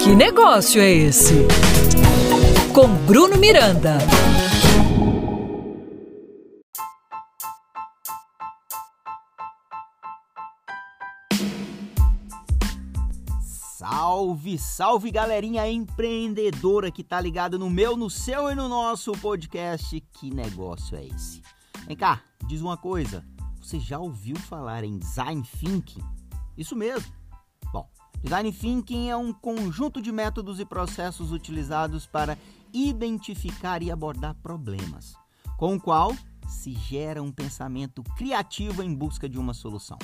Que negócio é esse? Com Bruno Miranda. Salve, salve galerinha empreendedora que tá ligada no meu, no seu e no nosso podcast. Que negócio é esse? Vem cá, diz uma coisa. Você já ouviu falar em design thinking? Isso mesmo. Bom, design thinking é um conjunto de métodos e processos utilizados para identificar e abordar problemas, com o qual se gera um pensamento criativo em busca de uma solução.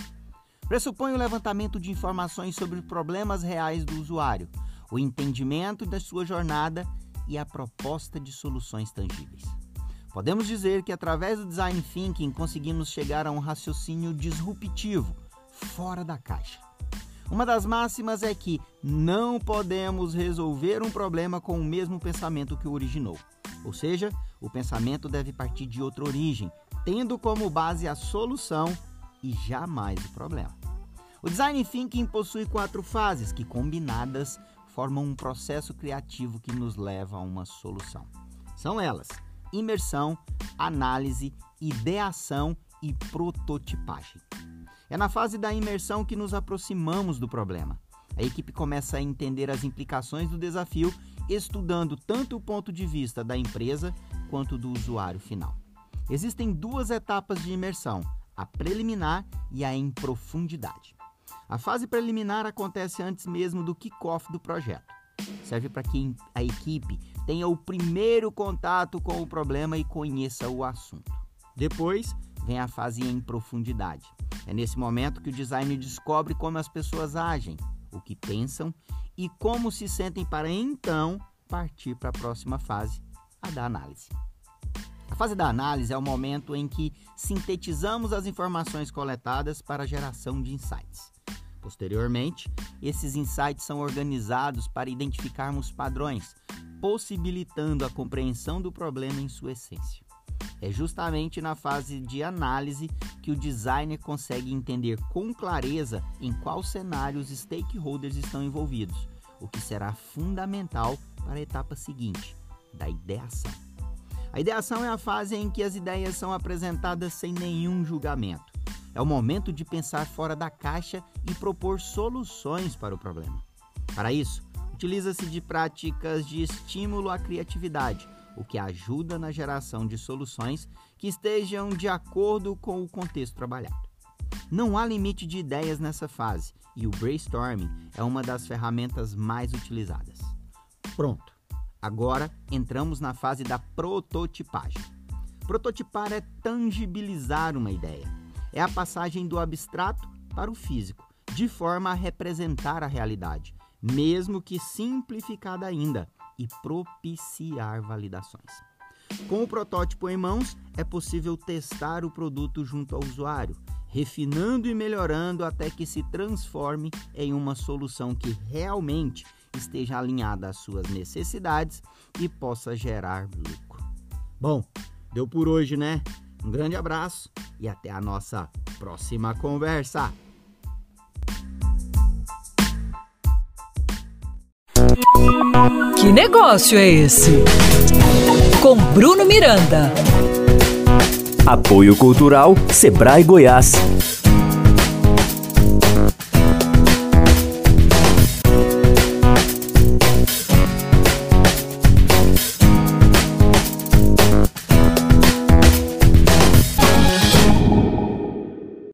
Pressupõe o levantamento de informações sobre problemas reais do usuário, o entendimento da sua jornada e a proposta de soluções tangíveis. Podemos dizer que através do design thinking conseguimos chegar a um raciocínio disruptivo, fora da caixa. Uma das máximas é que não podemos resolver um problema com o mesmo pensamento que o originou. Ou seja, o pensamento deve partir de outra origem, tendo como base a solução e jamais o problema. O design thinking possui quatro fases que, combinadas, formam um processo criativo que nos leva a uma solução. São elas: imersão, análise, ideação e prototipagem. É na fase da imersão que nos aproximamos do problema. A equipe começa a entender as implicações do desafio, estudando tanto o ponto de vista da empresa quanto do usuário final. Existem duas etapas de imersão: a preliminar e a em profundidade. A fase preliminar acontece antes mesmo do kickoff do projeto. Serve para que a equipe tenha o primeiro contato com o problema e conheça o assunto. Depois vem a fase em profundidade. É nesse momento que o design descobre como as pessoas agem, o que pensam e como se sentem para então partir para a próxima fase, a da análise. A fase da análise é o momento em que sintetizamos as informações coletadas para a geração de insights. Posteriormente, esses insights são organizados para identificarmos padrões, possibilitando a compreensão do problema em sua essência. É justamente na fase de análise que o designer consegue entender com clareza em qual cenário os stakeholders estão envolvidos, o que será fundamental para a etapa seguinte, da ideação. A ideação é a fase em que as ideias são apresentadas sem nenhum julgamento. É o momento de pensar fora da caixa e propor soluções para o problema. Para isso, utiliza-se de práticas de estímulo à criatividade, o que ajuda na geração de soluções que estejam de acordo com o contexto trabalhado. Não há limite de ideias nessa fase e o brainstorming é uma das ferramentas mais utilizadas. Pronto! Agora entramos na fase da prototipagem. Prototipar é tangibilizar uma ideia. É a passagem do abstrato para o físico, de forma a representar a realidade, mesmo que simplificada ainda, e propiciar validações. Com o protótipo em mãos, é possível testar o produto junto ao usuário, refinando e melhorando até que se transforme em uma solução que realmente esteja alinhada às suas necessidades e possa gerar lucro. Bom, deu por hoje, né? Um grande abraço e até a nossa próxima conversa. Que negócio é esse? Com Bruno Miranda. Apoio Cultural Sebrae Goiás.